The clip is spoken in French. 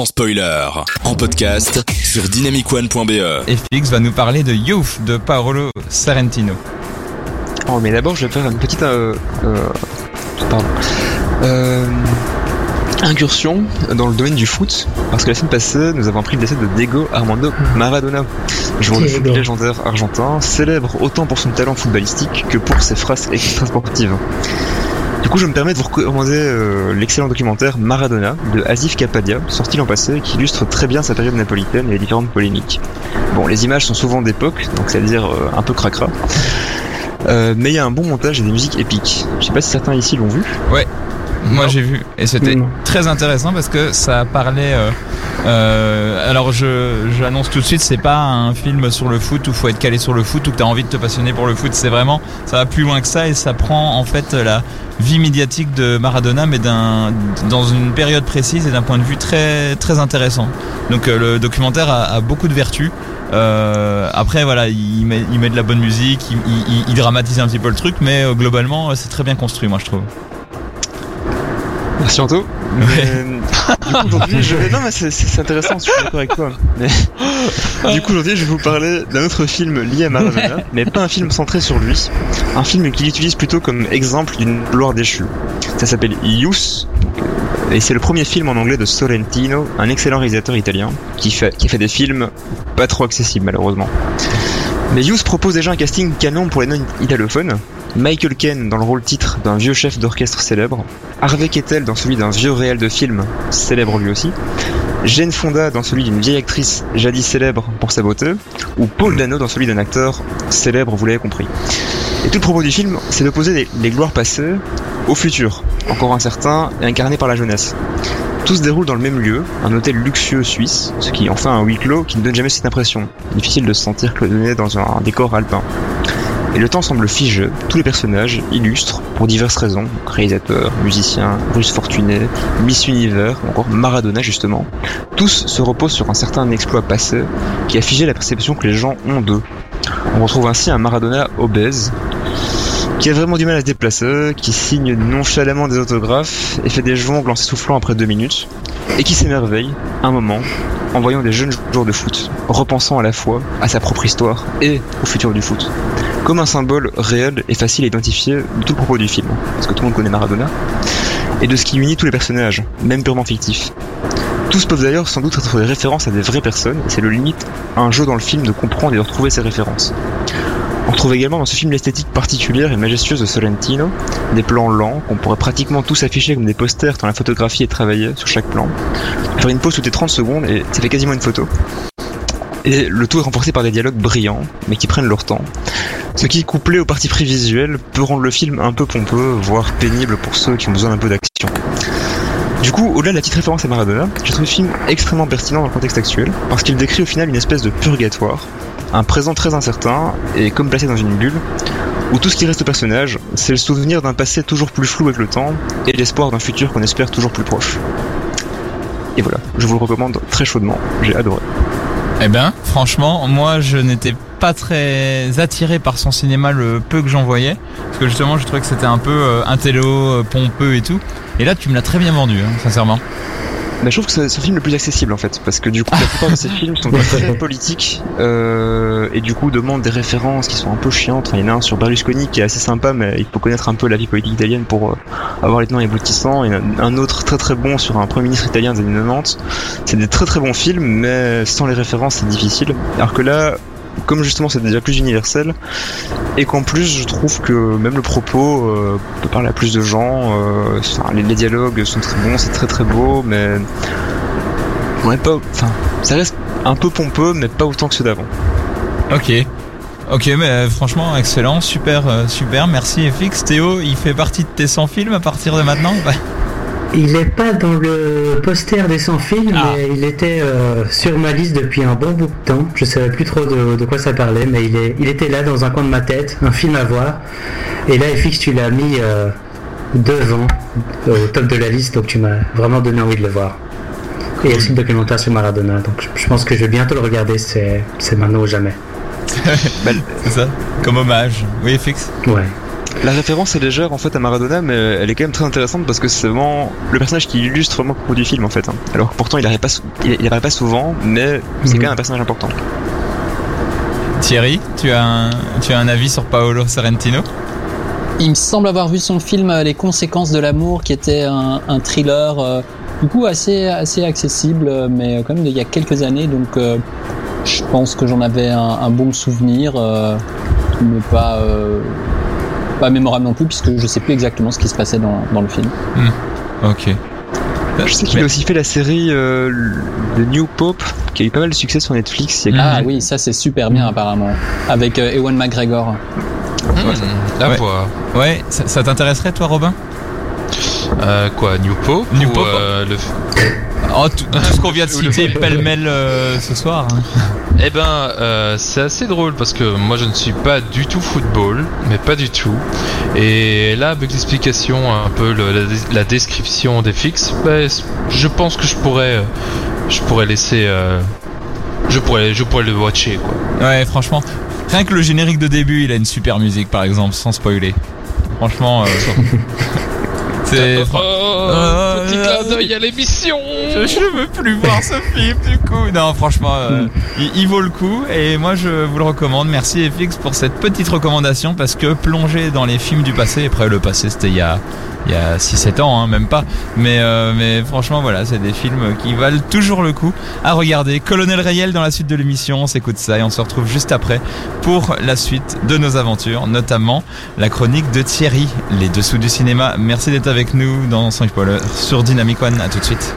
sans spoiler, en podcast sur dynamicone.be. Et Félix va nous parler de Youth de Paolo Sorrentino. Oh, mais d'abord, je vais faire une petite. Euh, euh, pardon. Euh, incursion dans le domaine du foot, parce que la semaine passée, nous avons appris le décès de Diego Armando Maradona, joueur de foot légendaire argentin, célèbre autant pour son talent footballistique que pour ses phrases extra-sportives. Du coup, je me permets de vous recommander euh, l'excellent documentaire Maradona de Asif Kapadia, sorti l'an passé, qui illustre très bien sa période napolitaine et les différentes polémiques. Bon, les images sont souvent d'époque, donc c'est-à-dire euh, un peu cracra. Euh, mais il y a un bon montage et des musiques épiques. Je sais pas si certains ici l'ont vu. Ouais, moi j'ai vu et c'était très intéressant parce que ça parlait. Euh, euh, alors je j'annonce tout de suite, c'est pas un film sur le foot où faut être calé sur le foot ou que t'as envie de te passionner pour le foot. C'est vraiment ça va plus loin que ça et ça prend en fait la vie médiatique de Maradona mais d'un dans une période précise et d'un point de vue très très intéressant. Donc euh, le documentaire a, a beaucoup de vertus. Euh, après voilà, il met, il met de la bonne musique, il, il, il dramatise un petit peu le truc, mais euh, globalement c'est très bien construit, moi je trouve. Merci Anto. Mais, du coup aujourd'hui, je vais... non mais c'est- c'est intéressant, je suis d'accord avec toi. Mais du coup aujourd'hui, je vais vous parler d'un autre film lié à Maradona, mais pas un film centré sur lui. Un film qu'il utilise plutôt comme exemple d'une gloire déchue. Ça s'appelle Youth. Et c'est le premier film en anglais de Sorrentino, un excellent réalisateur italien, qui fait, qui fait des films pas trop accessibles malheureusement. Mais Youth propose déjà un casting canon pour les non-italophones. Michael Caine dans le rôle titre d'un vieux chef d'orchestre célèbre, Harvey Keitel dans celui d'un vieux réel de film, célèbre lui aussi, Jane Fonda dans celui d'une vieille actrice jadis célèbre pour sa beauté, ou Paul Dano dans celui d'un acteur célèbre, vous l'avez compris. Et tout le propos du film, c'est d'opposer les, les gloires passées au futur, encore incertain et incarné par la jeunesse. Tout se déroule dans le même lieu, un hôtel luxueux suisse, ce qui en fait un huis clos qui ne donne jamais cette impression. Difficile de se sentir cloisonné dans un décor alpin. Et le temps semble figé, tous les personnages illustrent, pour diverses raisons, réalisateurs, musiciens, Russes fortunés, Miss Univers, ou encore Maradona justement, tous se reposent sur un certain exploit passé qui a figé la perception que les gens ont d'eux. On retrouve ainsi un Maradona obèse, qui a vraiment du mal à se déplacer, qui signe nonchalamment des autographes et fait des jongles en s'essoufflant après deux minutes, et qui s'émerveille, un moment, en voyant des jeunes joueurs de foot, repensant à la fois à sa propre histoire et au futur du foot. Comme un symbole réel et facile à identifier de tout le propos du film, parce que tout le monde connaît Maradona, et de ce qui unit tous les personnages, même purement fictifs. Tous peuvent d'ailleurs sans doute être des références à des vraies personnes, et c'est le limite à un jeu dans le film de comprendre et de retrouver ces références. On retrouve également dans ce film l'esthétique particulière et majestueuse de Sorrentino, des plans lents qu'on pourrait pratiquement tous afficher comme des posters tant la photographie est travaillée sur chaque plan. Faire une pause toutes les 30 secondes et ça fait quasiment une photo. Et le tout est renforcé par des dialogues brillants, mais qui prennent leur temps. Ce qui, couplé au parti pris visuel, peut rendre le film un peu pompeux, voire pénible pour ceux qui ont besoin d'un peu d'action. Du coup, au-delà de la petite référence à Maradona, je trouve le film extrêmement pertinent dans le contexte actuel, parce qu'il décrit au final une espèce de purgatoire, un présent très incertain, et comme placé dans une bulle, où tout ce qui reste au personnage, c'est le souvenir d'un passé toujours plus flou avec le temps, et l'espoir d'un futur qu'on espère toujours plus proche. Et voilà, je vous le recommande très chaudement, j'ai adoré. Eh ben, franchement, moi je n'étais pas très attiré par son cinéma le peu que j'en voyais, parce que justement je trouvais que c'était un peu euh, intello, euh, pompeux et tout. Et là tu me l'as très bien vendu, hein, sincèrement. Mais je trouve que c'est le film le plus accessible en fait, parce que du coup la plupart de ces films sont très politiques euh, et du coup demandent des références qui sont un peu chiantes. Enfin, il y en a un sur Berlusconi qui est assez sympa, mais il faut connaître un peu la vie politique italienne pour euh, avoir les tenants et aboutissants. Il y en a un autre très très bon sur un premier ministre italien des années 90. C'est des très très bons films, mais sans les références c'est difficile. Alors que là, comme justement c'est déjà plus universel, et qu'en plus je trouve que même le propos euh, peut parler à plus de gens, euh, les, dialogues sont très bons, c'est très très beau, mais ouais pas, enfin ça reste un peu pompeux, mais pas autant que ceux d'avant. Ok. Ok, mais euh, franchement, excellent, super, euh, super, merci FX. Théo, il fait partie de tes 100 films à partir de maintenant Il n'est pas dans le poster des 100 films, Ah. mais il était euh, sur ma liste depuis un bon bout de temps. Je savais plus trop de, de quoi ça parlait, mais il, est, il était là dans un coin de ma tête, un film à voir. Et là, FX, tu l'as mis euh, devant, au top de la liste, donc tu m'as vraiment donné envie de le voir. Et il y a aussi le documentaire sur Maradona, donc je, je pense que je vais bientôt le regarder, c'est c'est maintenant ou jamais. C'est ça? Comme hommage. Oui, FX Ouais. La référence est légère en fait à Maradona, mais elle est quand même très intéressante parce que c'est vraiment le personnage qui illustre vraiment le propos du film en fait. hein. Alors que pourtant il apparaît pas, il, il apparaît pas souvent, mais c'est Mhm. quand même un personnage important. Thierry, tu as un, tu as un avis sur Paolo Sorrentino? Il me semble avoir vu son film euh, Les conséquences de l'amour, qui était un, un thriller, euh, du coup assez assez accessible, euh, mais quand même il y a quelques années, donc euh, je pense que j'en avais un, un bon souvenir, euh, mais pas euh, pas mémorable non plus, puisque je sais plus exactement ce qui se passait dans, dans le film. Ok. Je sais qu'il Mais- a aussi fait la série euh, The New Pope, qui a eu pas mal de succès sur Netflix. Il y a Ah oui, ça c'est super bien apparemment, avec euh, Ewan McGregor. La Ouais. voix. Ouais, ça, ça t'intéresserait toi Robin? Euh, quoi, New Pope New ou, Pope. euh, le... Oh, tout, tout ce qu'on vient de citer pêle-mêle euh, ce soir. hein. Eh ben, euh, c'est assez drôle parce que moi je ne suis pas du tout football, mais pas du tout. Et là, avec l'explication, un peu le- la, la description des fixes, ben, je pense que je pourrais, je pourrais laisser, euh, je pourrais, je pourrais le watcher quoi. Ouais, franchement, rien que le générique de début, il a une super musique par exemple, sans spoiler. Franchement, euh, c'est. Oh, petit clin d'œil à l'émission. Je, je veux plus voir ce film du coup. Non, franchement, euh, il, il vaut le coup et moi je vous le recommande. Merci FX pour cette petite recommandation parce que plonger dans les films du passé, après le passé c'était il y a il y a 6-7 ans, hein, même pas. Mais, euh, mais franchement, voilà, c'est des films qui valent toujours le coup à regarder. Colonel Rayel dans la suite de l'émission, on s'écoute ça et on se retrouve juste après pour la suite de nos aventures, notamment la chronique de Thierry, les dessous du cinéma. Merci d'être avec nous dans Sans Spoiler sur Dynamic One. À tout de suite.